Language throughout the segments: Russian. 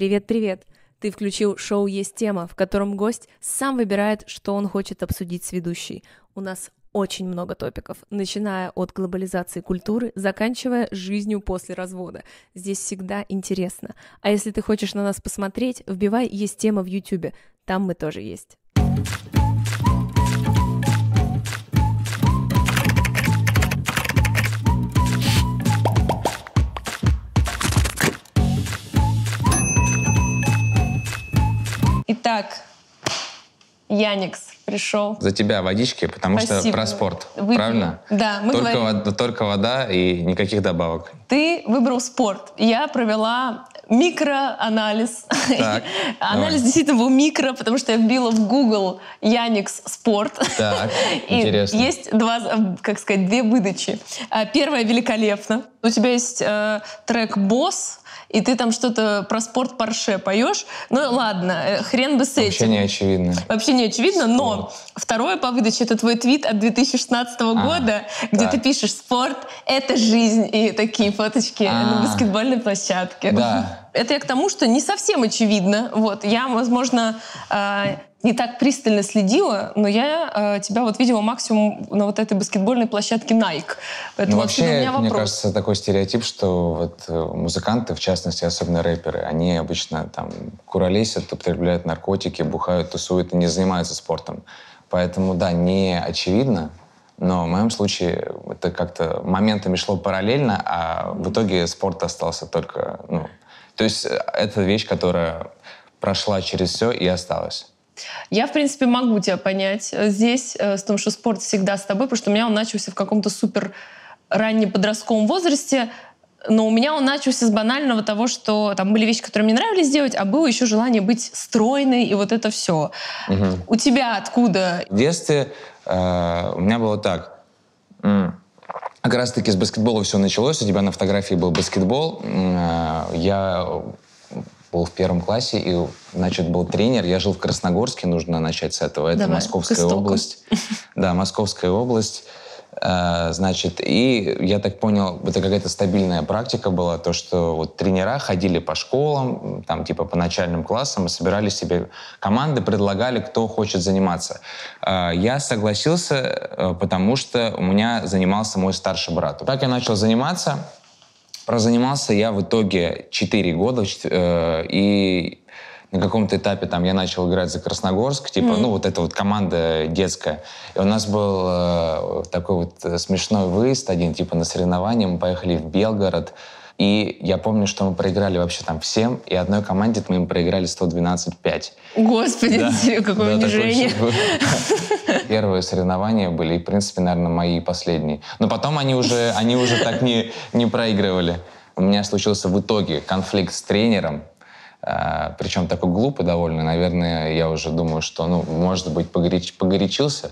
Привет-привет! Ты включил шоу «Есть тема», в котором гость сам выбирает, что он хочет обсудить с ведущей. У нас очень много топиков, начиная от глобализации культуры, заканчивая жизнью после развода. Здесь всегда интересно. А если ты хочешь на нас посмотреть, вбивай «Есть тема» в YouTube. Там мы тоже есть. Итак, Яникс пришел. За тебя водички, потому Спасибо. что про спорт, Выпьем. правильно? Да, мы только, говорим. только вода и никаких добавок. Ты выбрал спорт. Я провела микроанализ. Так, Анализ давай. действительно был микро, потому что я вбила в Google Яникс спорт. Так, И интересно. есть два, как сказать, две выдачи. А, Первая великолепно. У тебя есть э, трек «Босс», и ты там что-то про спорт Порше поешь. Ну ладно, э, хрен бы с Вообще этим. не очевидно. Вообще не очевидно, но второе по выдаче это твой твит от 2016 года, где так. ты пишешь «Спорт — это жизнь» и такие фоточки на А. баскетбольной площадке. Да. Это я к тому, что не совсем очевидно. Вот, я, возможно, э, не так пристально следила, но я э, тебя вот видела максимум на вот этой баскетбольной площадке Nike. Поэтому Ну, отсюда у вообще, меня мне кажется, такой стереотип, что вот э, музыканты, в частности, особенно рэперы, они обычно там куролесят, употребляют наркотики, бухают, тусуют и не занимаются спортом. Поэтому, да, не очевидно, но в моем случае это как-то моментами шло параллельно, а в итоге спорт остался только... Ну, то есть э, это вещь, которая прошла через все и осталась. Я, в принципе, могу тебя понять э, здесь, э, с том, что спорт всегда с тобой, потому что у меня он начался в каком-то супер раннем подростковом возрасте, но у меня он начался с банального того, что там были вещи, которые мне нравились делать, а было еще желание быть стройной и вот это все. У тебя откуда? В детстве э, у меня было так. М, Как раз-таки с баскетбола все началось. У тебя на фотографии был баскетбол. Э, Я был в первом классе, и, значит, был тренер. Я жил в Красногорске, нужно начать с этого. Это Давай, Московская область. Да, Московская область. Э, Значит, и я так понял, это какая-то стабильная практика была, то, что вот тренера ходили по школам, там типа по начальным классам, собирали себе команды, предлагали, кто хочет заниматься. Э, Я согласился, э, потому что у меня занимался мой старший брат. Так я начал заниматься. Прозанимался я в итоге 4 года, э, и на каком-то этапе там я начал играть за Красногорск, типа, ну, вот эта вот команда детская. И у нас был э, такой вот э, смешной выезд один, типа, на соревнования. Мы поехали в Белгород, и я помню, что мы проиграли вообще там всем, и одной команде мы им проиграли 112-5. Господи, Да. какое Да, унижение. Первые соревнования были, и, в принципе, наверное, мои последние. Но потом они уже, они уже так не, не проигрывали. У меня случился в итоге конфликт с тренером, а, причем такой глупый довольно. Наверное, я уже думаю, что, ну, может быть, погореч- погорячился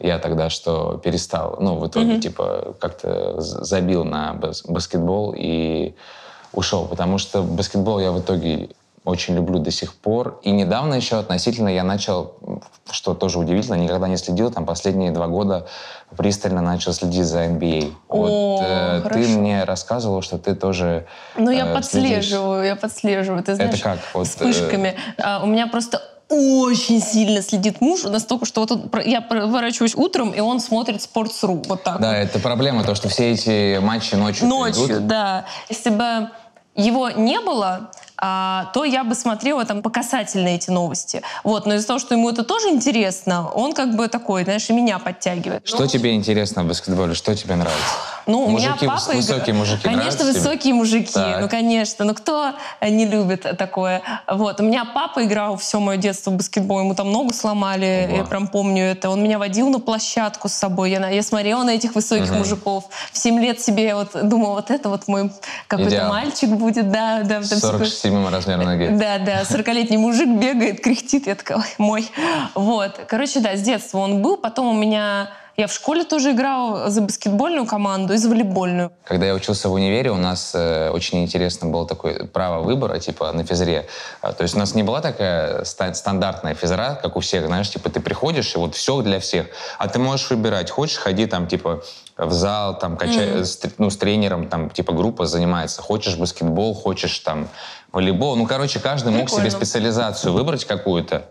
я тогда, что перестал. Ну, в итоге, типа, как-то забил на бас- баскетбол и ушел. Потому что баскетбол я в итоге очень люблю до сих пор. И недавно еще относительно я начал, что тоже удивительно, никогда не следил, там последние два года пристально начал следить за NBA. О, вот э, ты хорошо. мне рассказывала, что ты тоже Ну, я э, подслеживаю, я подслеживаю. Ты знаешь, как? Вот, э, вспышками. А, у меня просто очень сильно следит муж, настолько, что вот он я поворачиваюсь утром, и он смотрит Sports.ru. Вот так Да, это проблема, то, что все эти матчи ночью Ночью, идут. да. Если бы его не было, а, то я бы смотрела там по касательно эти новости. Вот, но из-за того, что ему это тоже интересно, он как бы такой, знаешь, и меня подтягивает. Что тебе интересно в баскетболе? Что тебе нравится? Ну, у меня Мужики, папа... выс- высокие мужики Конечно, высокие мужики. Так. Ну, конечно. Ну, кто не любит такое? Вот. У меня папа играл все мое детство в баскетбол. Ему там ногу сломали. Ого. Я прям помню это. Он меня водил на площадку с собой. Я, я смотрела на этих высоких мужиков. В 7 лет себе вот думала, вот это вот мой какой-то мальчик будет. Да, да. Там такой- 47 размер ноги. да, да, 40-летний мужик бегает, кряхтит, я такая, «Ой, мой. Вот, короче, да, с детства он был, потом у меня... Я в школе тоже играла за баскетбольную команду и за волейбольную. Когда я учился в универе, у нас э, очень интересно было такое право выбора, типа, на физре. А, то есть у нас не была такая ста- стандартная физра, как у всех, знаешь, типа, ты приходишь, и вот все для всех. А ты можешь выбирать, хочешь, ходи там, типа, в зал, там, качать, mm-hmm. ну, с тренером, там, типа, группа занимается. Хочешь баскетбол, хочешь, там, волейбол. Ну, короче, каждый Прикольно. мог себе специализацию выбрать какую-то.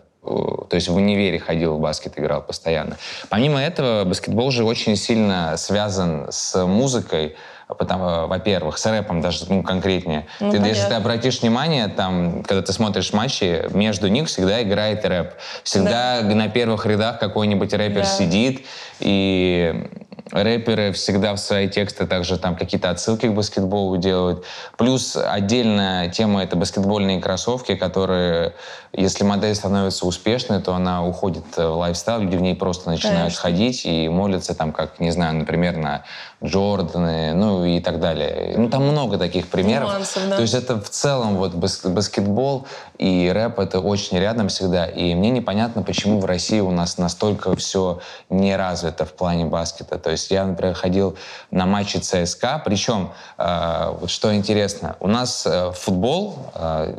То есть в универе ходил в баскет, играл постоянно. Помимо этого, баскетбол же очень сильно связан с музыкой, потому, во-первых, с рэпом даже ну, конкретнее. Ну, ты, если ты обратишь внимание, там, когда ты смотришь матчи, между них всегда играет рэп. Всегда да. на первых рядах какой-нибудь рэпер да. сидит, и рэперы всегда в свои тексты также там какие-то отсылки к баскетболу делают. Плюс отдельная тема — это баскетбольные кроссовки, которые, если модель становится успешной, то она уходит в лайфстайл, люди в ней просто начинают Конечно. ходить и молятся там, как, не знаю, например, на Джорданы, ну и так далее. Ну, там много таких примеров. Нюансов, да. То есть это в целом вот баскетбол и рэп — это очень рядом всегда. И мне непонятно, почему в России у нас настолько все не развито в плане баскета. То есть я, например, ходил на матчи ЦСКА, причем, э, вот что интересно, у нас э, футбол э,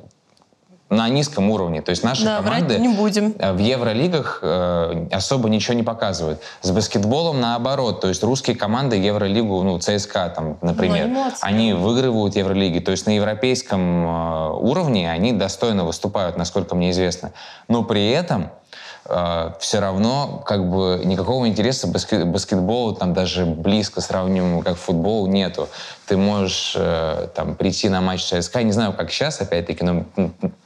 на низком уровне. То есть наши да, команды не будем. Э, в Евролигах э, особо ничего не показывают. С баскетболом наоборот. То есть русские команды Евролигу, ну, ЦСКА, там, например, ну, они выигрывают Евролиги. То есть на европейском э, уровне они достойно выступают, насколько мне известно. Но при этом э, все равно как бы никакого интереса баскет, баскетболу там даже близко сравнимому как футбол нету. Ты можешь э, там прийти на матч ЦСКА, не знаю, как сейчас, опять-таки, но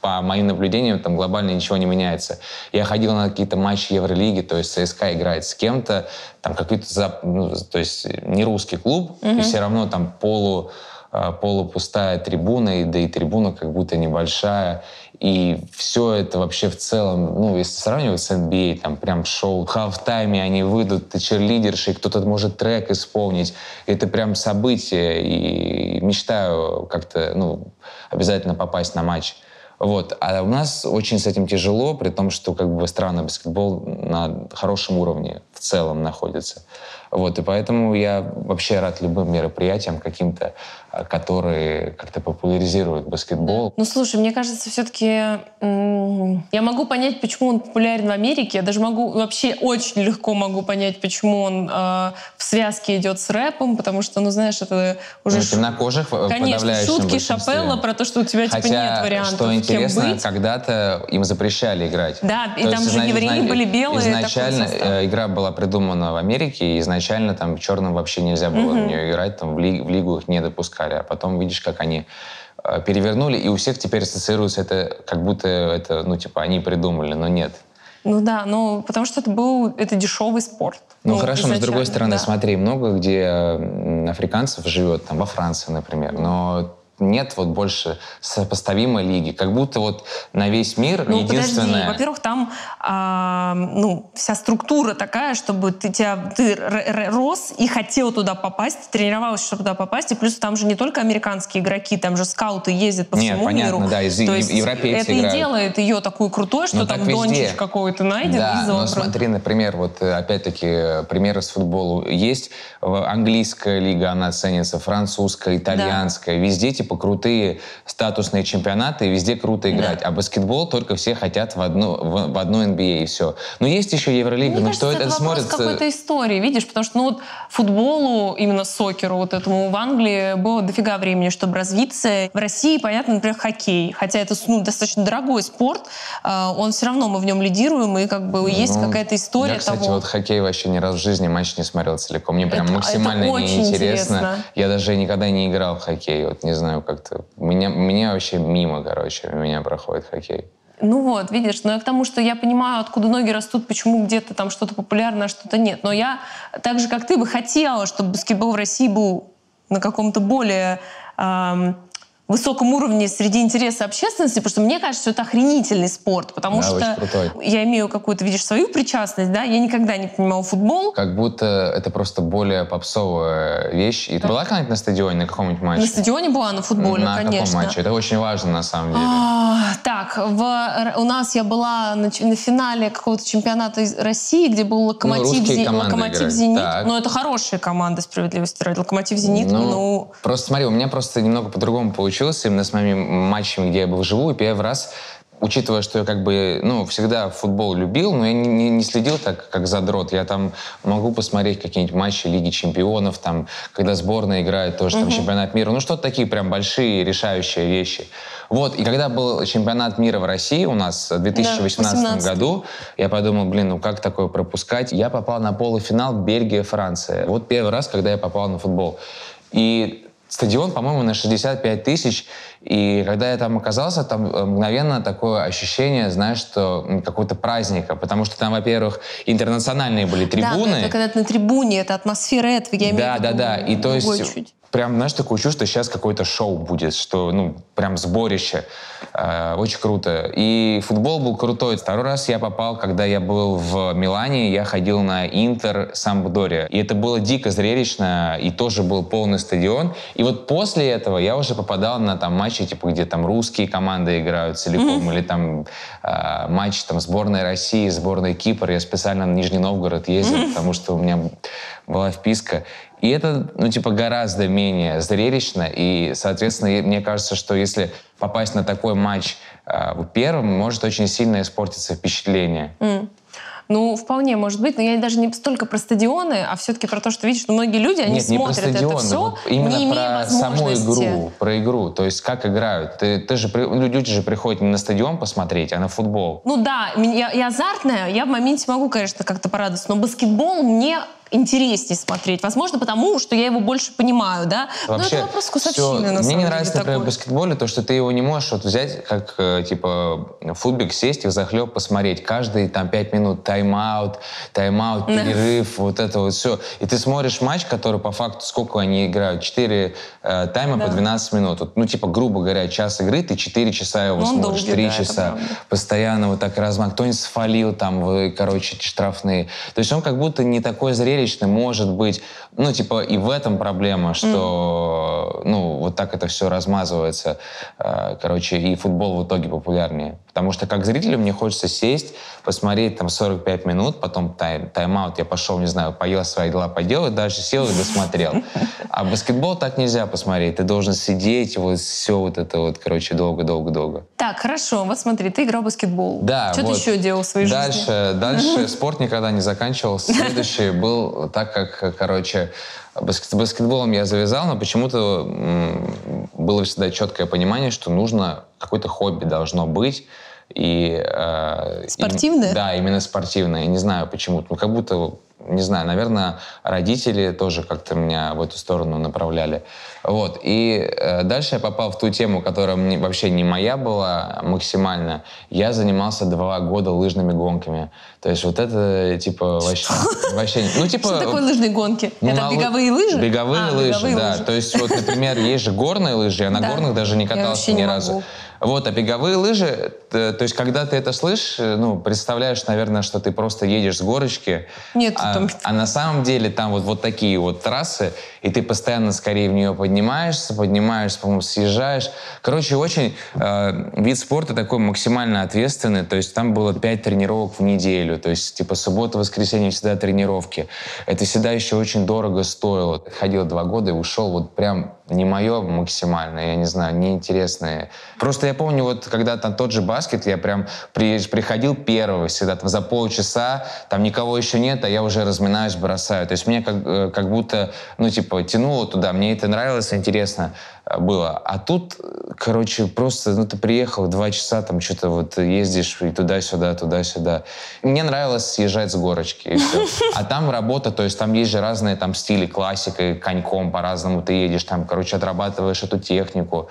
по моим наблюдениям там глобально ничего не меняется. Я ходил на какие-то матчи Евролиги, то есть ЦСКА играет с кем-то, там какой-то, ну, то есть не русский клуб, mm-hmm. и все равно там полу э, полупустая трибуна, и, да и трибуна как будто небольшая. И все это вообще в целом, ну, если сравнивать с NBA, там прям шоу, в халфтайме они выйдут, ты черлидерши, кто-то может трек исполнить. Это прям событие, и мечтаю как-то, ну, обязательно попасть на матч. Вот. А у нас очень с этим тяжело, при том, что как бы странный баскетбол на хорошем уровне в целом находится. Вот, и поэтому я вообще рад любым мероприятиям каким-то, а, которые как-то популяризируют баскетбол. Ну, слушай, мне кажется, все-таки я могу понять, почему он популярен в Америке. Я даже могу, вообще очень легко могу понять, почему он э, в связке идет с рэпом, потому что, ну, знаешь, это уже... Ну, ш... Конечно, шутки Шапелла про то, что у тебя, Хотя, типа, нет вариантов, что интересно, когда-то им запрещали играть. Да, и то там же евреи были белые. Изначально э, игра была придумана в Америке, и изначально изначально там черным вообще нельзя было mm-hmm. в нее играть, там в, ли, в лигу их не допускали, а потом видишь, как они э, перевернули, и у всех теперь ассоциируется это, как будто это, ну, типа, они придумали, но нет. Ну да, ну потому что это был это дешевый спорт. Ну, ну хорошо, но с другой стороны, да. смотри, много где африканцев живет, там во Франции, например, но нет вот больше сопоставимой лиги. Как будто вот на весь мир ну, единственное... Подожди. Во-первых, там а, ну, вся структура такая, чтобы ты, тебя, ты рос и хотел туда попасть, тренировался, чтобы туда попасть. И плюс там же не только американские игроки, там же скауты ездят по Нет, всему понятно, миру. да, из, То есть европейцы Это играют. и делает ее такой крутой, что но ну, там Дончич какой-то найден да, но смотри, например, вот э, опять-таки примеры с футбола есть. Английская лига, она ценится, французская, итальянская. Да. Везде типа крутые статусные чемпионаты, и везде круто играть. Да. А баскетбол только все хотят в одну, в, в одну NBA, и все. Но есть еще Евролига, Мне но кажется, что это, это смотрится... какой-то истории, видишь, потому что ну вот футболу, именно сокеру вот этому в Англии было дофига времени, чтобы развиться. В России, понятно, например, хоккей, хотя это ну, достаточно дорогой спорт, э, он все равно мы в нем лидируем, и как бы ну, есть какая-то история я, кстати, того... вот хоккей вообще ни разу в жизни матч не смотрел целиком. Мне прям это, максимально это неинтересно. Я даже никогда не играл в хоккей, вот не знаю, как-то... Меня, меня вообще мимо, короче, меня проходит хоккей. Ну вот, видишь, но я к тому, что я понимаю, откуда ноги растут, почему где-то там что-то популярно, а что-то нет. Но я так же, как ты, бы хотела, чтобы баскетбол в России был на каком-то более эм, высоком уровне среди интереса общественности, потому что мне кажется, что это охренительный спорт, потому да, что я имею какую-то, видишь, свою причастность, да, я никогда не понимал футбол. Как будто это просто более попсовая вещь. И ты была когда-нибудь на стадионе, на каком-нибудь матче? На стадионе была, на футболе, на конечно. На каком матче? Это очень важно, на самом деле. А, так, в, у нас я была на, на финале какого-то чемпионата России, где был Локомотив, ну, Зи, Локомотив Зенит. Так. Но это хорошая команда, справедливости ради. Локомотив Зенит, ну, ну... Просто смотри, у меня просто немного по-другому получилось именно с моими матчами, где я был вживую. Первый раз учитывая, что я как бы, ну, всегда футбол любил, но я не, не, не следил так, как задрот. Я там могу посмотреть какие-нибудь матчи Лиги Чемпионов, там, когда сборная играет тоже, там, чемпионат мира. Ну, что-то такие прям большие решающие вещи. Вот, и когда был чемпионат мира в России у нас в 2018 да, году, я подумал, блин, ну как такое пропускать? Я попал на полуфинал Бельгия-Франция. Вот первый раз, когда я попал на футбол. И стадион, по-моему, на 65 тысяч. И когда я там оказался, там э, мгновенно такое ощущение, знаешь, что какого-то праздника. Потому что там, во-первых, интернациональные были трибуны. Да, это когда ты на трибуне, это атмосфера этого, я имею да, в виду. Да, да, да. И то есть чуть прям, знаешь, такое чувство, что сейчас какое-то шоу будет, что, ну, прям сборище. Э, очень круто. И футбол был крутой. Второй раз я попал, когда я был в Милане, я ходил на Интер Самбдория. И это было дико зрелищно, и тоже был полный стадион. И вот после этого я уже попадал на там матчи, типа, где там русские команды играют целиком, mm-hmm. или там э, матч там сборной России, сборной Кипра. Я специально на Нижний Новгород ездил, mm-hmm. потому что у меня была вписка. И это, ну, типа, гораздо менее зрелищно. И, соответственно, мне кажется, что если попасть на такой матч э, первым, может очень сильно испортиться впечатление. Mm. Ну, вполне может быть, но я даже не столько про стадионы, а все-таки про то, что видишь, что многие люди, они Нет, смотрят не про стадионы, это все, именно не про саму игру, про игру, то есть как играют. Ты, ты же, люди же приходят не на стадион посмотреть, а на футбол. Ну да, я, я азартная, я в моменте могу, конечно, как-то порадоваться, но баскетбол мне интереснее смотреть. Возможно, потому что я его больше понимаю, да? Вообще, Но это вопрос вкусовщины, на Мне не нравится, например, в баскетболе то, что ты его не можешь вот взять, как, э, типа, футбик сесть и захлеб посмотреть. Каждые там пять минут тайм-аут, тайм-аут, перерыв, вот это вот все. И ты смотришь матч, который по факту, сколько они играют? Четыре э, тайма да. по 12 минут. Вот, ну, типа, грубо говоря, час игры, ты четыре часа его ну, смотришь, три да, часа. Постоянно вот так размах. Кто-нибудь сфалил там, вы, короче, штрафные. То есть он как будто не такой зрелищный, зрелищный, может быть, ну, типа, и в этом проблема, что, mm. ну, вот так это все размазывается. Э, короче, и футбол в итоге популярнее. Потому что как зрителю мне хочется сесть, посмотреть там 45 минут, потом тайм, тайм-аут, я пошел, не знаю, поел свои дела, поделал, дальше сел и досмотрел. А баскетбол так нельзя посмотреть. Ты должен сидеть, вот все вот это вот, короче, долго-долго-долго. Так, хорошо. Вот смотри, ты играл в баскетбол. Да. Что вот. ты еще делал в своей дальше, жизни? Дальше спорт никогда не заканчивался. Следующий был так, как, короче, баскетболом я завязал, но почему-то было всегда четкое понимание, что нужно какое-то хобби должно быть. И, э, спортивное? И, да, именно спортивное. Я не знаю почему. Ну, как будто не знаю, наверное, родители тоже как-то меня в эту сторону направляли. Вот. И э, дальше я попал в ту тему, которая мне вообще не моя была максимально. Я занимался два года лыжными гонками. То есть вот это, типа, вообще... вообще ну, типа, Что такое лыжные гонки? Ну, это беговые лыжи? Беговые а, лыжи, беговые да. Лыжи. То есть вот, например, есть же горные лыжи, я на горных даже не катался ни разу. Вот, а беговые лыжи, то есть когда ты это слышишь, ну, представляешь, наверное, что ты просто едешь с горочки. Нет, а, там... а на самом деле там вот, вот такие вот трассы, и ты постоянно скорее в нее поднимаешься, поднимаешься, по-моему, съезжаешь. Короче, очень э, вид спорта такой максимально ответственный, то есть там было пять тренировок в неделю, то есть типа суббота, воскресенье всегда тренировки. Это всегда еще очень дорого стоило. Ходил два года и ушел вот прям не мое максимально, я не знаю, неинтересное. Просто я помню, вот когда там тот же баскет, я прям при, приходил первого всегда, там за полчаса, там никого еще нет, а я уже разминаюсь, бросаю. То есть мне как, э, как будто, ну, типа, тянуло туда, мне это нравилось, интересно э, было. А тут, короче, просто, ну, ты приехал, два часа там что-то вот ездишь и туда-сюда, туда-сюда. Мне нравилось съезжать с горочки. А там работа, то есть там есть же разные там стили, классика, коньком по-разному ты едешь, там, короче, отрабатываешь эту технику.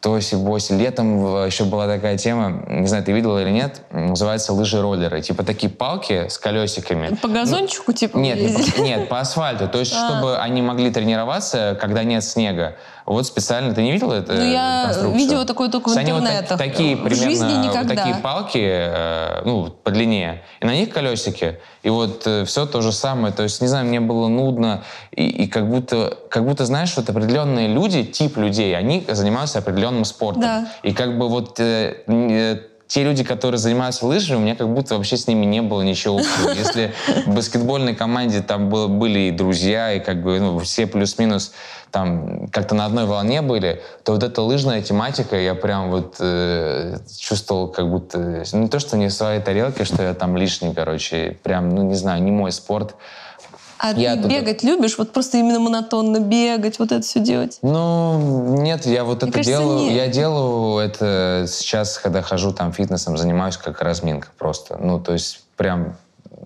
Тоси, Боси. Летом еще была такая тема, не знаю, ты видела или нет, называется лыжи-роллеры. Типа такие палки с колесиками. По газончику, ну, типа? Нет, не по, нет, по асфальту. То есть, а. чтобы они могли тренироваться, когда нет снега. Вот специально, ты не видела это? Ну, я видела такое только в интернетах. Вот такие в примерно, жизни никогда. Вот такие палки, э, ну, по длине, и на них колесики. И вот э, все то же самое. То есть, не знаю, мне было нудно, и, и как будто, как будто, знаешь, вот определенные люди, тип людей, они занимаются определенным спортом. Да. И как бы вот э, э те люди, которые занимаются лыжами, у меня как будто вообще с ними не было ничего общего. Если в баскетбольной команде там были и друзья, и как бы ну, все плюс-минус там как-то на одной волне были, то вот эта лыжная тематика, я прям вот э, чувствовал как будто, ну не то, что не в своей тарелке, что я там лишний, короче, прям, ну не знаю, не мой спорт. А я ты туда... бегать любишь? Вот просто именно монотонно бегать, вот это все делать? Ну, нет, я вот Мне это кажется, делаю. Нет. Я делаю это сейчас, когда хожу там фитнесом, занимаюсь как разминка просто. Ну, то есть прям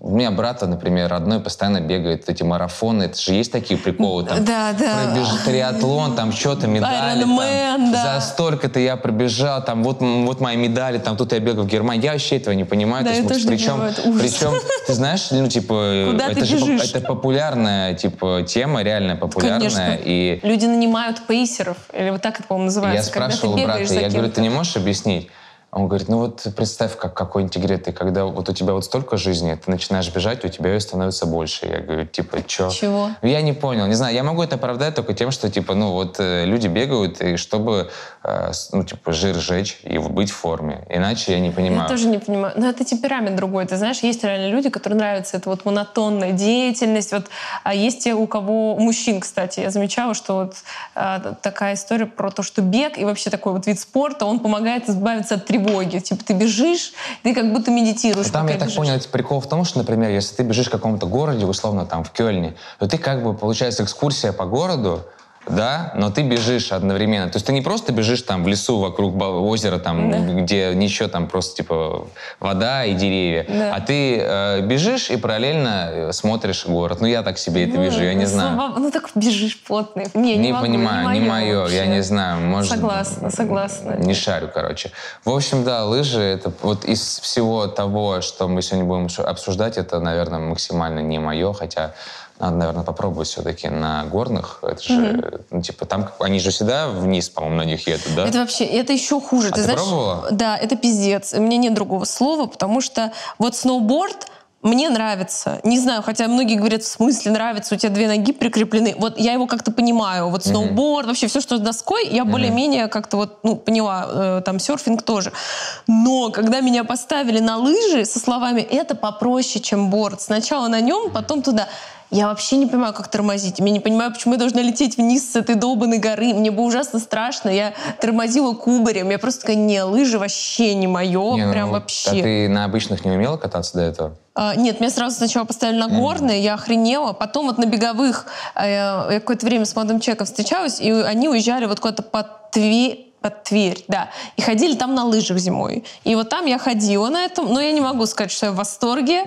у меня брат, например, родной постоянно бегает эти марафоны. Это же есть такие приколы. Там, да, да. Пробежит триатлон, там что-то, медали. Man, там, да. За столько-то я пробежал, там вот, вот мои медали, там тут я бегал в Германии. Я вообще этого не понимаю. Да, То есть, тоже причем, причем, ты знаешь, ну, типа, Куда это же бежишь? это популярная, типа, тема, реально популярная. Конечно. И Люди нанимают пейсеров, или вот так это, по-моему, называется. я спрашивал брата, я говорю, ты не можешь объяснить? Он говорит, ну вот представь, как какой-нибудь игре ты, когда вот у тебя вот столько жизни, ты начинаешь бежать, у тебя ее становится больше. Я говорю, типа, чё? Чего? Я не понял, не знаю, я могу это оправдать только тем, что, типа, ну вот э, люди бегают, и чтобы, э, ну, типа, жир сжечь и быть в форме. Иначе я не понимаю. Я тоже не понимаю. Но это темперамент другой. Ты знаешь, есть реально люди, которым нравится эта вот монотонная деятельность. Вот, а есть те, у кого... Мужчин, кстати, я замечала, что вот а, такая история про то, что бег и вообще такой вот вид спорта, он помогает избавиться от тревоги тревоги. Типа ты бежишь, ты как будто медитируешь. Там, я бежишь. так понял, прикол в том, что, например, если ты бежишь в каком-то городе, условно, там, в Кёльне, то ты как бы, получается, экскурсия по городу, да, но ты бежишь одновременно. То есть ты не просто бежишь там в лесу вокруг озера, там, да. где ничего, там просто типа вода и деревья, да. а ты э, бежишь и параллельно э, смотришь город. Ну я так себе это ну, вижу, я не знаю. Ну так бежишь плотный. Не, не, не могу, понимаю, не не мое, я не знаю. Может, согласна, согласна. Не шарю, короче. В общем, да, лыжи, это вот из всего того, что мы сегодня будем обсуждать, это, наверное, максимально не мое, хотя надо, наверное, попробовать все-таки на горных. Это же, mm-hmm. ну, типа, там они же всегда вниз, по-моему, на них едут, да? Это вообще, это еще хуже. А ты, ты знаешь, пробовала? Да, это пиздец. У меня нет другого слова, потому что вот сноуборд, мне нравится. Не знаю, хотя многие говорят, в смысле нравится, у тебя две ноги прикреплены. Вот я его как-то понимаю. Вот сноуборд, mm-hmm. вообще все, что с доской, я mm-hmm. более-менее как-то вот, ну, поняла. Э, там серфинг тоже. Но когда меня поставили на лыжи со словами «это попроще, чем борт», сначала на нем, потом туда я вообще не понимаю, как тормозить. Я не понимаю, почему я должна лететь вниз с этой долбанной горы. Мне бы ужасно страшно. Я тормозила кубарем. Я просто такая, не, лыжи вообще не мое. Не, прям ну, вообще. А ты на обычных не умела кататься до этого? А, нет, меня сразу сначала поставили на горные, mm-hmm. я охренела. Потом вот на беговых э, я какое-то время с молодым человеком встречалась, и они уезжали вот куда-то под Тверь, под Тверь, да. И ходили там на лыжах зимой. И вот там я ходила на этом, но я не могу сказать, что я в восторге.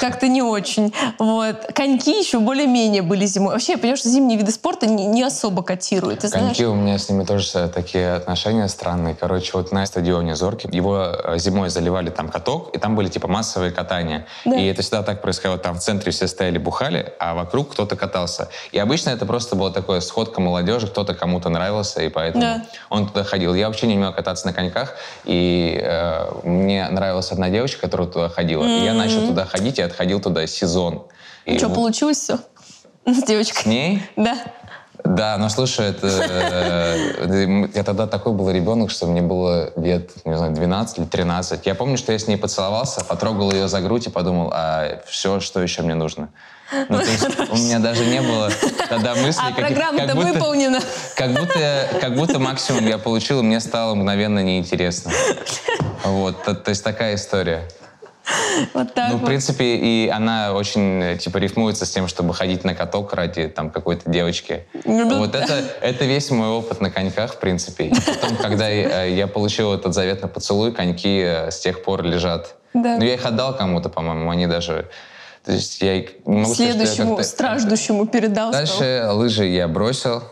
Как-то не очень. Вот. Коньки еще более-менее были зимой. Вообще, я понимаю, что зимние виды спорта не, не особо котируют. Ты Коньки знаешь? у меня с ними тоже такие отношения странные. Короче, вот на стадионе Зорки его э, зимой заливали там каток, и там были типа массовые катания. Да. И это всегда так происходило. Там в центре все стояли, бухали, а вокруг кто-то катался. И обычно это просто было такое сходка молодежи, кто-то кому-то нравился, и поэтому да. он туда ходил. Я вообще не умел кататься на коньках, и э, мне нравилась одна девочка, которая туда ходила. Mm-hmm. И я начал туда ходить и отходил туда сезон. И что, получилось все? С девочкой? С ней? Да. Да, но слушай, это... Э, я тогда такой был ребенок, что мне было лет, не знаю, 12 или 13. Я помню, что я с ней поцеловался, потрогал ее за грудь и подумал, а все, что еще мне нужно? Ну, то есть у меня даже не было тогда мысли... А программа-то выполнена. Как будто, как будто максимум я получил, и мне стало мгновенно неинтересно. Вот, то, то есть такая история. Вот так ну, вот. в принципе, и она очень, типа, рифмуется с тем, чтобы ходить на каток ради, там, какой-то девочки. Ну, вот это, это весь мой опыт на коньках, в принципе. И потом, когда я, я получил этот заветный поцелуй, коньки э, с тех пор лежат. Да. Ну, я их отдал кому-то, по-моему, они даже... То есть я не могу Следующему сказать, страждущему передал. Дальше сказал. лыжи я бросил.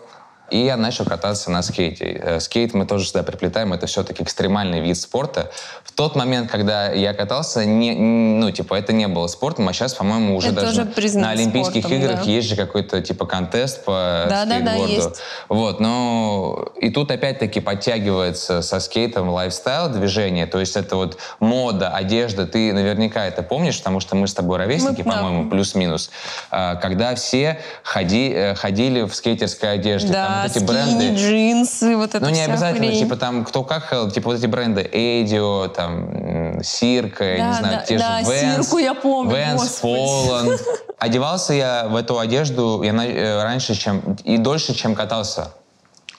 И я начал кататься на скейте. Э, скейт мы тоже сюда приплетаем, это все-таки экстремальный вид спорта. В тот момент, когда я катался, не, ну, типа, это не было спортом, а сейчас, по-моему, уже это даже уже на Олимпийских спортом, играх да. есть же какой-то, типа, контест по да, скейтборду. Да, да, есть. Вот, ну, и тут опять-таки подтягивается со скейтом лайфстайл движение, то есть это вот мода, одежда, ты наверняка это помнишь, потому что мы с тобой ровесники, мы, по-моему, да. плюс-минус, а, когда все ходи, э, ходили в скейтерской одежде, да, там вот эти бренды. джинсы, вот это Ну, не обязательно, хрень. типа там кто как, типа вот эти бренды Эдио, там, Сирка, я Да, не знаю, да, те да, же Венс. Сирку я помню, Венс, господи. Фоллан. Одевался я в эту одежду я э, раньше, чем и дольше, чем катался.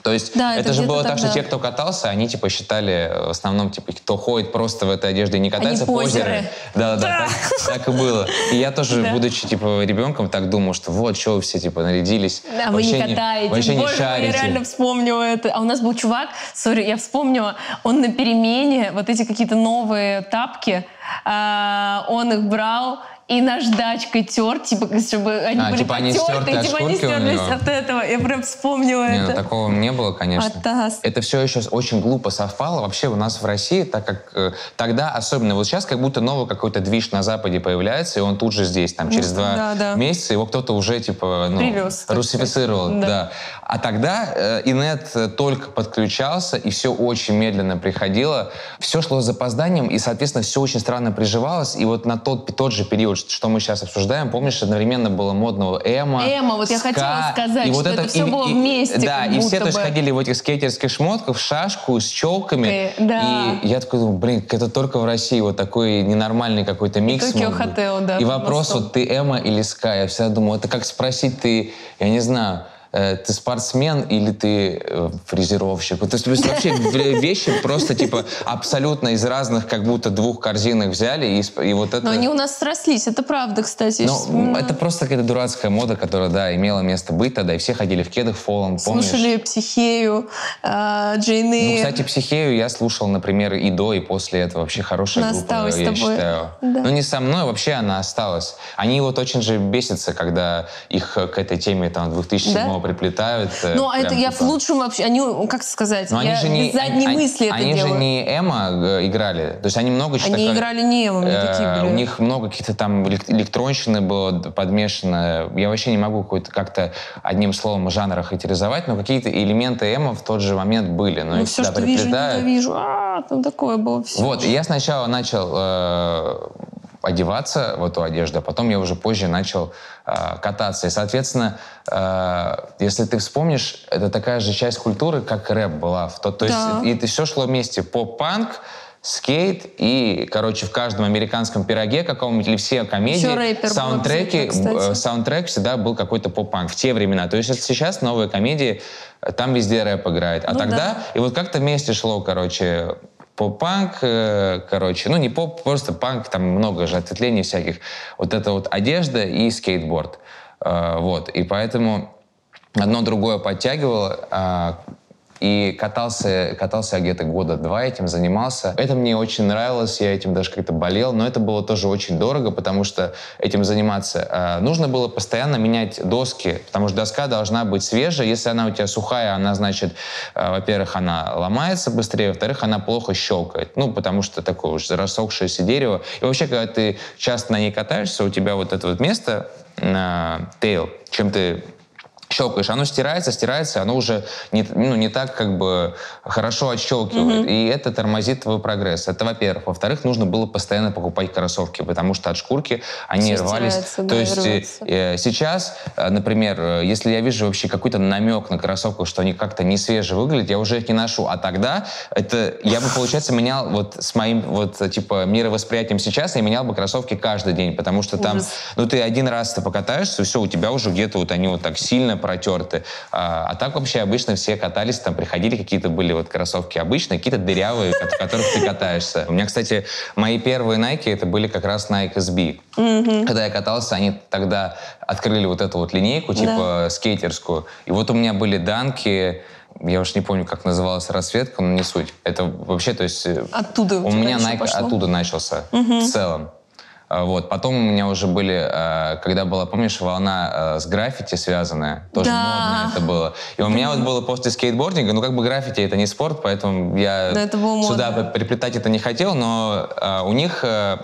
То есть Да, это это, же было так, что тогда. те, кто катался, они типа считали э, в основном, типа, кто ходит просто в этой одежде и не катается, позеры. Да, да, да, так, так и было. И я тоже, Да. будучи типа ребенком, так думал, что вот, что вы все типа нарядились. А вы не вообще катаете. вообще не Боже мой, я шарите. реально вспомнила это. А у нас был чувак, сори, я вспомнила, он на перемене, вот эти какие-то новые тапки, а, он их брал и наждачкой тер, типа, чтобы они А, были типа они стертые от типа они стерлись от этого. Я прям вспомнила Не, ну это. такого не было, конечно. Атас. Это все еще очень глупо совпало. Вообще у нас в России, так как э, тогда, особенно вот сейчас, как будто новый какой-то движ на Западе появляется, и он тут же здесь, там, через два да, да. месяца его кто-то уже, типа, ну, Привез, русифицировал. Да. Да. А тогда э, инет э, только подключался, и все очень медленно приходило. Все шло с запозданием, и, соответственно, все очень странно приживалось. И вот на тот, тот же период, что мы сейчас обсуждаем, помнишь, одновременно было модного эмо, Эмо, вот я ска, хотела сказать, и вот что это всё и- было и- вместе, Да, и все то есть ходили в этих скейтерских шмотках, в шашку, с челками. Э, да. И я такой думаю, блин, это только в России вот такой ненормальный какой-то микс. Быть. Hotel, да, И вопрос, вот ты эмо или ска? Я всегда думал, это как спросить, ты, я не знаю, ты спортсмен или ты э, фрезеровщик? То есть, вообще вещи просто типа абсолютно из разных как будто двух корзинок взяли и, и вот это... Но они у нас срослись, это правда, кстати. Я Ну, это просто какая-то дурацкая мода, которая, да, имела место быть тогда, и все ходили в кедах фолом, помнишь? Слушали Психею, а, Джейн Ну, кстати, «Психею» я слушал, например, и до, и после этого. Вообще хорошая Она группа, осталась я тобой. считаю. Да. Ну, не со мной, вообще она осталась. Они вот очень же бесятся, когда их э, к этой теме там 2007 Да? Приплетают. э, Ну, а это я в типа. лучшем вообще, они, как сказать, Но они я же не, без задней они, мысли они это же делаю. не эмо э, играли. То есть они много чего Они такое- играли не эмо, они Э, были. У них много каких-то там элек- электронщины было подмешано. Я вообще не могу как-то одним словом жанра характеризовать, но какие-то элементы эмо в тот же момент были. Но Ну, все, что вижу, приплетают. ненавижу. А, там такое было все. Вот, я сначала начал одеваться в эту одежду, а потом я уже позже начал э, кататься. И, соответственно, э, если ты вспомнишь, это такая же часть культуры, как рэп была. В тот- то Да. есть, и это все шло вместе. Поп-панк, скейт и, короче, в каждом американском пироге каком-нибудь, или все комедии, был саундтреки, кстати. э, саундтрек всегда был какой-то поп-панк в те времена. То есть это сейчас новые комедии, э, там везде рэп играет. А Ну тогда, да. и вот как-то вместе шло, короче, поп-панк, э, короче, ну не поп, просто панк, там много же ответвлений всяких. Вот это вот одежда и скейтборд. Э, вот, и поэтому одно другое подтягивало, а, и катался, катался я где-то года два этим занимался. Это мне очень нравилось, я этим даже как-то болел, но это было тоже очень дорого, потому что этим заниматься э, нужно было постоянно менять доски, потому что доска должна быть свежая. Если она у тебя сухая, она, значит, э, во-первых, она ломается быстрее, во-вторых, она плохо щелкает. Ну, потому что такое уж рассохшееся дерево. И вообще, когда ты часто на ней катаешься, у тебя вот это вот место, э, тейл, чем ты щелкаешь, оно стирается, стирается, оно уже не, ну, не так как бы хорошо отщелкивает. И это тормозит твой прогресс. Это во-первых. Во-вторых, нужно было постоянно покупать кроссовки, потому что от шкурки они Всё рвались. стирается, То да, и есть э, рвется. э, сейчас, э, например, э, если я вижу вообще какой-то намек на кроссовках, что они как-то не свежие выглядят, я уже их не ношу. А тогда это я бы, получается, менял вот с моим вот типа мировосприятием сейчас, я менял бы кроссовки каждый день, потому что там, Ужас. ну ты один раз ты покатаешься, все, у тебя уже где-то вот они вот так сильно протерты. А, а так вообще обычно все катались, там приходили какие-то были вот кроссовки обычные, какие-то дырявые, от которых ты катаешься. У меня, кстати, мои первые Nike это были как раз Nike SB. Когда я катался, они тогда открыли вот эту вот линейку, типа скейтерскую. И вот у меня были данки, я уж не помню, как называлась расцветка, но не суть. Это вообще, то есть... э, Оттуда у у меня Nike пошло? оттуда начался в целом. А, Вот. Потом у меня уже были, э, когда была, помнишь, волна э, с граффити связанная, тоже Да. модно это было. И у меня вот было после скейтбординга, ну как бы граффити это не спорт, поэтому я сюда модно. приплетать это не хотел, но у них а,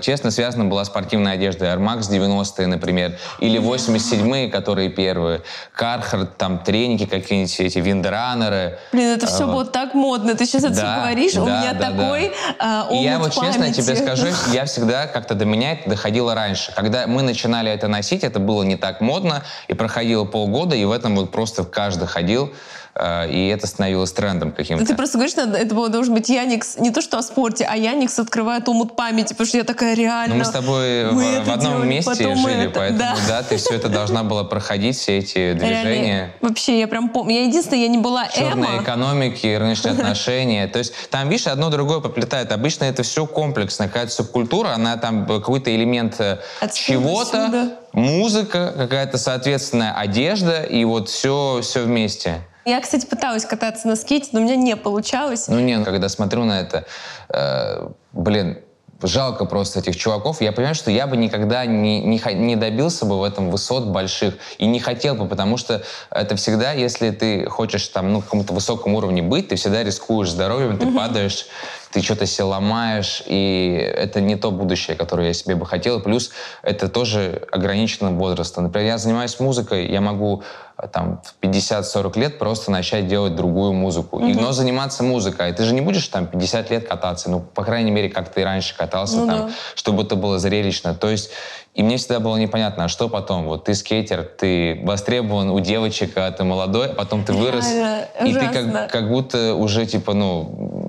честно, связана была спортивная одежда Air Max 90-е, например, или 87-е, которые первые, Кархард, там треники какие-нибудь, эти виндранеры. Блин, это все а, было так модно, ты сейчас это да, все говоришь, да, у меня да, такой да. И я вот памяти. честно тебе скажу, я всегда как-то до меня это доходило раньше. Когда мы начинали это носить, это было не так модно, и проходило полгода, и в этом вот просто каждый ходил. Э, и это становилось трендом каким-то. Ну, ты просто говоришь, что это было, должен быть Яникс, не то что о спорте, а Яникс открывает омут памяти, потому что я такая реально... Ну, мы с тобой мы в, в одном делали, месте жили, это, поэтому, да. да, ты все это должна была проходить, все эти движения. Реально, вообще, я прям помню. Я единственное, я не была Черные Эма. экономики, рыночные отношения. То есть там, видишь, одно другое поплетает. Обычно это все комплексно, какая-то субкультура, она там какой-то элемент э, чего-то, музыка, какая-то соответственная одежда, и вот все, все вместе. Я, кстати, пыталась кататься на скейте, но у меня не получалось. Ну не, когда смотрю на это, э, блин, жалко просто этих чуваков. Я понимаю, что я бы никогда не, не, не добился бы в этом высот больших и не хотел бы, потому что это всегда, если ты хочешь там, ну, каком-то высоком уровне быть, ты всегда рискуешь здоровьем, ты падаешь, ты что-то себе ломаешь, и это не то будущее, которое я себе бы хотел. Плюс это тоже ограниченным возрастом. Например, я занимаюсь музыкой, я могу э, там в 50-40 лет просто начать делать другую музыку. Mm-hmm. И, но заниматься музыкой. Ты же не будешь там 50 лет кататься, ну, по крайней мере, как ты раньше катался, ну, там, да. чтобы это было зрелищно. То есть и мне всегда было непонятно, а что потом? Вот ты скейтер, ты востребован у девочек, а ты молодой, а потом ты вырос, и ты как, как будто уже, типа, ну,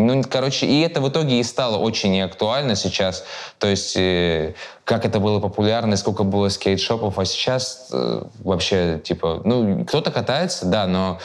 ну, короче, и это в итоге и стало очень неактуально сейчас. То есть, э, как это было популярно, сколько было скейт-шопов, а сейчас э, вообще, типа, ну, кто-то катается, да, но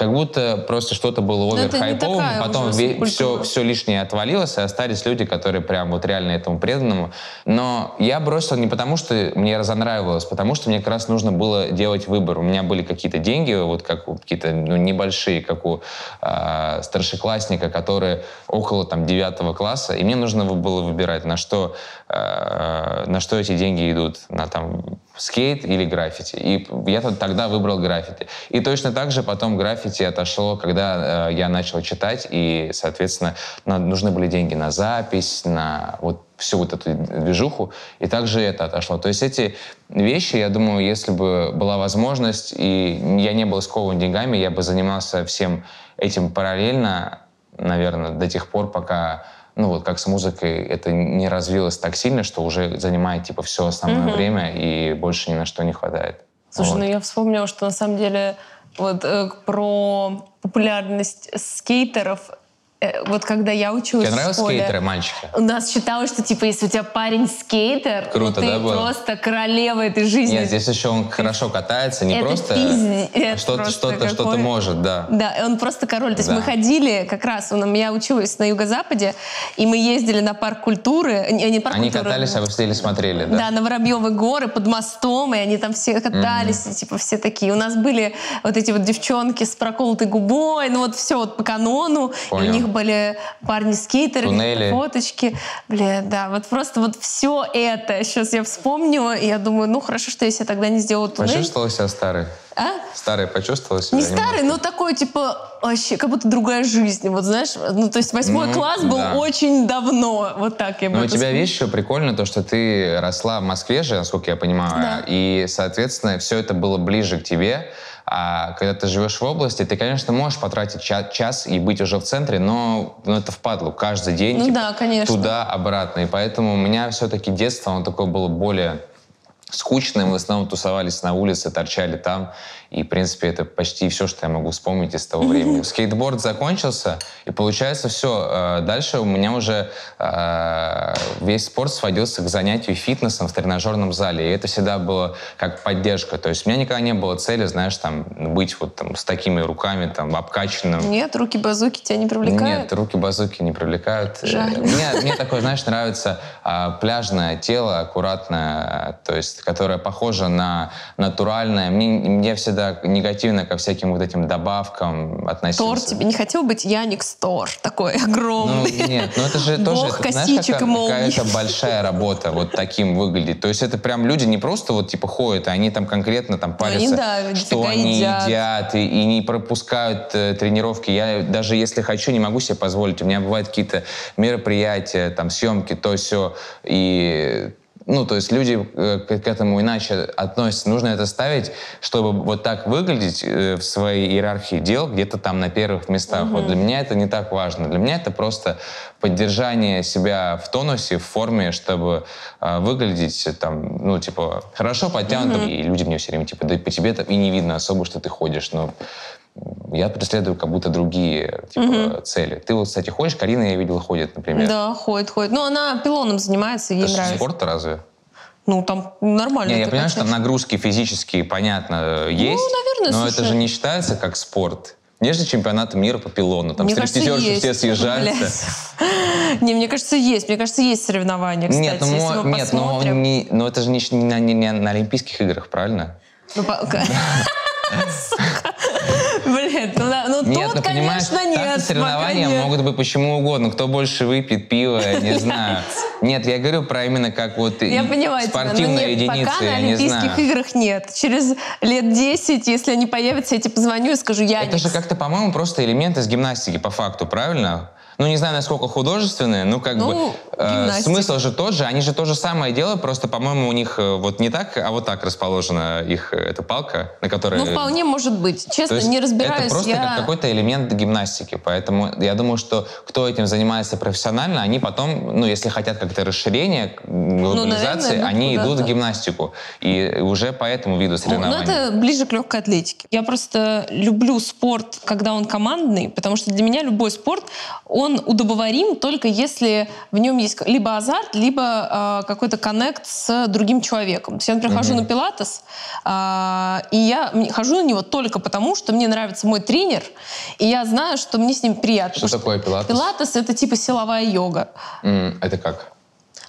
как будто просто что-то было оверхайповым, потом все, все лишнее отвалилось, и остались люди, которые прям вот реально этому преданному. Но я бросил не потому, что мне разонравилось, потому что мне как раз нужно было делать выбор. У меня были какие-то деньги, вот как какие-то ну, небольшие, как у э, старшеклассника, которые около там девятого класса, и мне нужно было выбирать, на что, э, на что эти деньги идут, на там скейт или граффити. И я тогда выбрал граффити. И точно так же потом граффити отошло, когда э, я начал читать, и, соответственно, нужны были деньги на запись, на вот всю вот эту движуху, и также это отошло. То есть эти вещи, я думаю, если бы была возможность, и я не был скован деньгами, я бы занимался всем этим параллельно, наверное, до тех пор, пока ну вот как с музыкой это не развилось так сильно, что уже занимает типа все основное mm-hmm. время и больше ни на что не хватает. Слушай, ну вот. ну я вспомнила, что на самом деле вот э, про популярность скейтеров вот когда я училась Тебе нравились в школе, скейтеры, мальчики? У нас считалось, что типа если у тебя парень скейтер, Круто, ты да, было? просто королева этой жизни. Нет, здесь еще он хорошо катается, не это просто пиздец, что-то, что-то, что-то может, да. Да, он просто король. То есть да. мы ходили как раз, он, я училась на юго-западе, и мы ездили на парк культуры, не, не парк Они культуры, катались, а вы сидели смотрели, да? Да, на Воробьевы горы под мостом, и они там все катались, mm-hmm. и, типа все такие. У нас были вот эти вот девчонки с проколотой губой, ну вот все вот по канону, Понял. и у них были парни скейтеры, Туннели. фоточки. Бля, да, вот просто вот все это. Сейчас я вспомнила, и я думаю, ну хорошо, что я себе тогда не сделала туннель. Почувствовала себя старой? А? Старый почувствовала себя? Не старый, но такой, типа, вообще, как будто другая жизнь. Вот знаешь, ну, то есть восьмой ну, класс был да. очень давно. Вот так я бы Но у тебя вещь еще прикольно, то, что ты росла в Москве же, насколько я понимаю. Да. И, соответственно, все это было ближе к тебе. А когда ты живешь в области, ты, конечно, можешь потратить час, час и быть уже в центре, но ну, это впадло каждый день. Ну типа, да, конечно. Туда-обратно. И поэтому у меня все-таки детство, оно такое было более скучное. Мы в основном тусовались на улице, торчали там. И, в принципе, это почти все, что я могу вспомнить из того времени. Скейтборд закончился, и получается все. Э, дальше у меня уже э, весь спорт сводился к занятию фитнесом в тренажерном зале. И это всегда было как поддержка. То есть у меня никогда не было цели, знаешь, там, быть вот там с такими руками, там, обкачанным. Нет, руки-базуки тебя не привлекают? Нет, руки-базуки не привлекают. Жаль. Мне, мне такое, знаешь, нравится а, пляжное тело, аккуратное, то есть, которое похоже на натуральное. Мне, мне всегда всегда негативно ко всяким вот этим добавкам относился. Тор тебе не хотел быть Яникс Тор, такой огромный. Ну, нет, ну это же тоже, Бог это, знаешь, какая- какая-то большая работа вот таким выглядит. То есть это прям люди не просто вот типа ходят, а они там конкретно там Ну, они, парятся, да, что они едят. едят, и, и не пропускают э, тренировки. Я даже если хочу, не могу себе позволить. У меня бывают какие-то мероприятия, там съемки, то все, и ну, то есть люди э, к, этому иначе относятся. Нужно это ставить, чтобы вот так выглядеть э, в своей иерархии дел где-то там на первых местах. Вот для меня это не так важно. Для меня это просто поддержание себя в тонусе, в форме, чтобы э, выглядеть э, там, ну, типа, хорошо подтянутым. И люди мне все время, типа, да по тебе и не видно особо, что ты ходишь. Но я преследую как будто другие типа, цели. Ты вот, кстати, ходишь, Карина, я видел, ходит, например. Да, ходит, ходит. Ну, она пилоном занимается, ей Это нравится. спорт разве? Ну, там нормально. Не, я понимаю, что нагрузки физические, понятно, э, есть. Ну, наверное, но слушай. это же не считается как спорт. Нет же чемпионата мира по пилону. Там стриптизерши есть. все съезжаются. Не, мне кажется, есть. Мне кажется, есть соревнования, кстати. Нет, ну, мо- мы нет, но, не, но это же не, не на, не- не на Олимпийских играх, правильно? Ну, по- Сука. Блин, ну, ну нет, тут, ну конечно, нет. соревнования нет. могут быть почему угодно. Кто больше выпьет пиво, я не знаю. Нет, я говорю про именно как вот Я понимаю тебя, но спортивная нет, единица, пока на Олимпийских играх нет. Через лет 10, если они появятся, я тебе позвоню и скажу, я Это же как-то, по-моему, просто элемент из гимнастики по факту, правильно? Ну, не знаю, насколько художественные, ну, как Ну, бы, э, смысл же тот же, они же то же самое делают, просто, по-моему, у них э, вот не так, а вот так расположена их, э, эта палка, на которой... Ну, вполне может быть. Честно, не разбираюсь. Это просто я... как какой-то элемент гимнастики. Поэтому я думаю, что кто этим занимается профессионально, они потом, ну, если хотят как-то расширения, глобализации, наверное, они идут в гимнастику. И уже по этому виду Ну, соревнований. это ближе к легкой атлетике. Я просто люблю спорт, когда он командный, потому что для меня любой спорт, он удобоварим только если в нем есть либо азарт, либо э, какой-то коннект с другим человеком. То есть я, например, хожу на пилатес, а, и я хожу на него только потому, что мне нравится мой тренер, и я знаю, что мне с ним приятно. Что Потому такое пилатес? Пилатес — это типа силовая йога. М, Это как?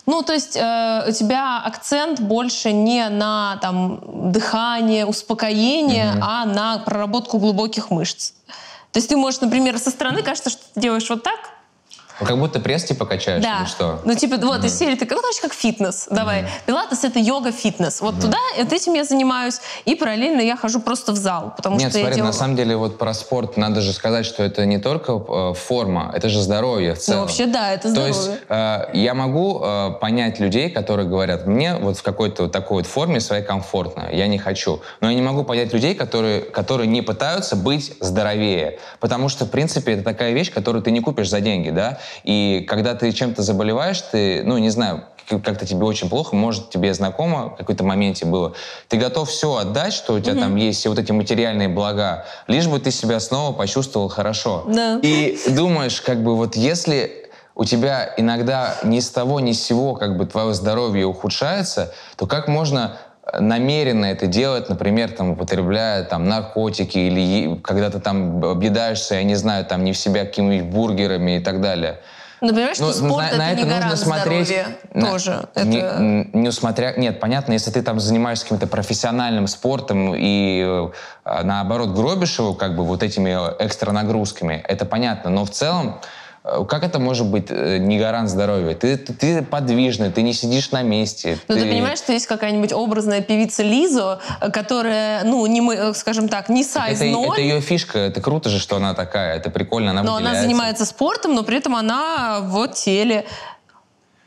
Ну, то есть э, у тебя акцент больше не на там, дыхание, успокоение, а на проработку глубоких мышц. То есть ты можешь, например, со стороны кажется, что ты делаешь вот так, Ну, Как будто пресс типа качаешь да. или что? Ну, типа, вот, из серии такая, ну, короче, как фитнес. Давай. Пилатес — это йога-фитнес. Вот туда, вот этим я занимаюсь. И параллельно я хожу просто в зал, потому Нет, что я смотри, делаю... на самом деле вот про спорт надо же сказать, что это не только э, форма, это же здоровье в Ну, целом. вообще, да, это То здоровье. есть э, я могу э, понять людей, которые говорят, мне вот в какой-то вот такой вот форме своей комфортно, я не хочу. Но я не могу понять людей, которые, которые не пытаются быть здоровее. Потому что, в принципе, это такая вещь, которую ты не купишь за деньги, да? И когда ты чем-то заболеваешь, ты, ну, не знаю, как- как-то тебе очень плохо, может, тебе знакомо в какой-то моменте было, ты готов все отдать, что у тебя там есть, все вот эти материальные блага, лишь бы ты себя снова почувствовал хорошо. Да. И думаешь, как бы вот если у тебя иногда ни с того ни с сего как бы твое здоровье ухудшается, то как можно намеренно это делать, например, там, употребляя там, наркотики или е- когда ты там объедаешься, я не знаю, там, не в себя какими-нибудь бургерами и так далее. Ну, понимаешь, что Ну, спорт на- на это не нужно смотреть на- тоже. Не, Это... н- не смотря, нет, понятно, если ты там занимаешься каким-то профессиональным спортом и э, наоборот гробишь его как бы вот этими э, экстра нагрузками, это понятно, но в целом как это может быть э, не гарант здоровья? Ты, ты, ты подвижный, ты не сидишь на месте. Ну, ты понимаешь, что есть какая-нибудь образная певица Лизо, э, которая, ну, не мы, э, скажем так, не сайз это, ноль, это ее фишка, это круто же, что она такая, это прикольно, она но она занимается спортом, но при этом она в теле.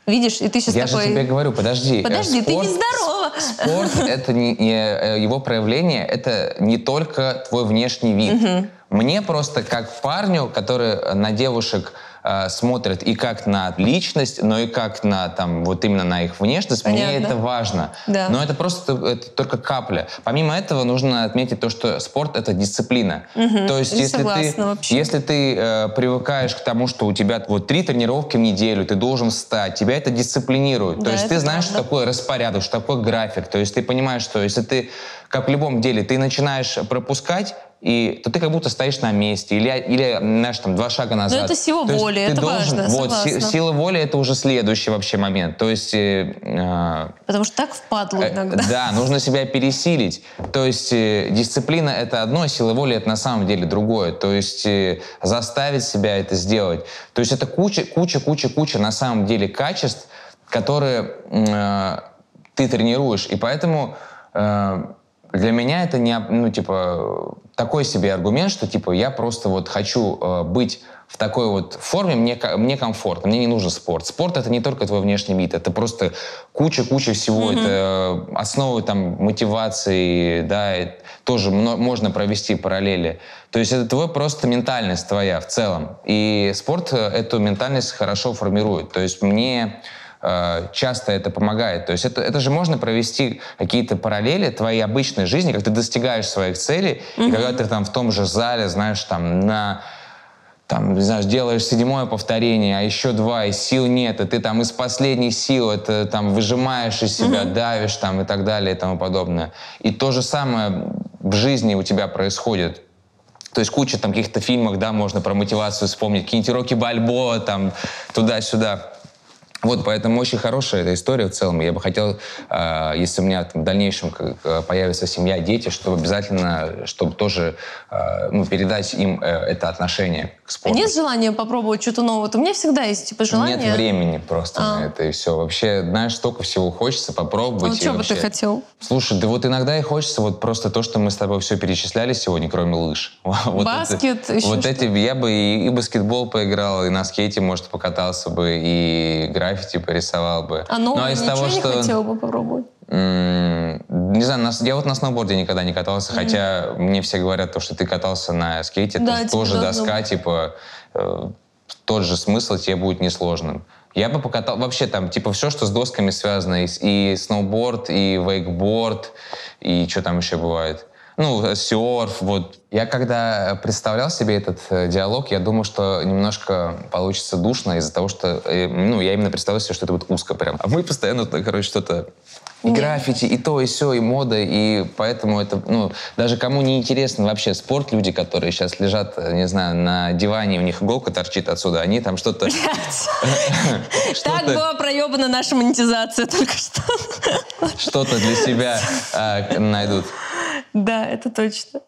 Видишь, и ты сейчас Я такой... же тебе говорю, подожди. э, Подожди, ты спорт- нездорова. Спорт это не, не, э, его проявление, это не только твой внешний вид. Мне просто как парню, который на девушек э, смотрит и как на личность, но и как на там вот именно на их внешность, мне Понятно. это важно. Да. Но это просто это только капля. Помимо этого нужно отметить то, что спорт это дисциплина. То есть Не если ты вообще. если ты э, привыкаешь к тому, что у тебя вот три тренировки в неделю, ты должен встать, тебя это дисциплинирует. Да, То есть ты знаешь, что правда. такое распорядок, что такое график. То есть ты понимаешь, что если ты, как в любом деле, ты начинаешь пропускать, и то ты как будто стоишь на месте, или, или знаешь, там, два шага назад. Но это сила То воли, это должен- важно, Вот, согласна. сила воли — это уже следующий вообще момент. То есть... э, э, Потому что так впадло Э, иногда. Да, нужно себя пересилить. То есть э, дисциплина — это одно, а сила воли — это на самом деле другое. То есть э, заставить себя это сделать. То есть это куча, куча, куча, куча на самом деле качеств, которые э, ты тренируешь. И поэтому э, для меня это не, ну, типа, такой себе аргумент, что, типа, я просто вот хочу э, быть в такой вот форме, мне, мне комфортно, мне не нужен спорт. Спорт — это не только твой внешний вид, это просто куча-куча всего, это э, основы там мотивации, да, и тоже можно провести параллели. То есть это твой просто ментальность твоя в целом. И спорт э, эту ментальность хорошо формирует. То есть мне часто это помогает. То есть это, это же можно провести какие-то параллели твоей обычной жизни, как ты достигаешь своих целей, и когда ты там в том же зале, знаешь, там на там, не знаю, делаешь седьмое повторение, а еще два, и сил нет, и ты там из последних сил это там выжимаешь из себя, давишь там и так далее и тому подобное. И то же самое в жизни у тебя происходит. То есть куча там каких-то фильмов, да, можно про мотивацию вспомнить, какие-нибудь Рокки Бальбоа, там, туда-сюда. Вот, поэтому очень хорошая эта история в целом. Я бы хотел, э, если у меня там, в дальнейшем как, э, появится семья, дети, чтобы обязательно, чтобы тоже э, ну, передать им э, это отношение к А спорту. нет желания попробовать что-то новое? У меня всегда есть типа желание. Нет времени просто А. на это и все. Вообще, знаешь, столько всего хочется попробовать. А и что бы ты вообще- хотел? Слушай, да вот иногда и хочется вот просто то, что мы с тобой все перечисляли сегодня, кроме лыж. Вот это- Баскет, еще Вот что-то? эти, я бы и, и баскетбол поиграл, и на скейте, может, покатался бы, и граффити порисовал бы. А новое Ну, из ничего того, не что- хотел бы попробовать? Не знаю, на я вот на сноуборде никогда не катался, хотя мне все говорят, то, что ты катался на скейте, Да, то- тебе тоже доска, типа, э, тот же смысл тебе будет несложным. Я бы покатал вообще там, типа, все, что с досками связано, и, и сноуборд, и вейкборд, и что там еще бывает. Ну, серф, вот. Я когда представлял себе этот э, диалог, я думал, что немножко получится душно из-за того, что, э, ну, я именно представлял себе, что это будет узко прям. А мы постоянно, короче, что-то и граффити, и то, и все, и мода, и поэтому это, ну, даже кому не интересен вообще спорт, люди, которые сейчас лежат, э, не знаю, на диване, у них иголка торчит отсюда, они там что-то... Так была проебана наша монетизация только что. что-то для себя а, найдут. Да, это точно.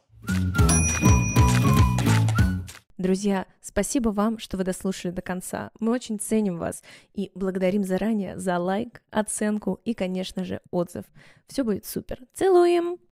Друзья, спасибо вам, что вы дослушали до конца. Мы очень ценим вас и благодарим заранее за лайк, оценку и, конечно же, отзыв. Все будет супер. Целуем!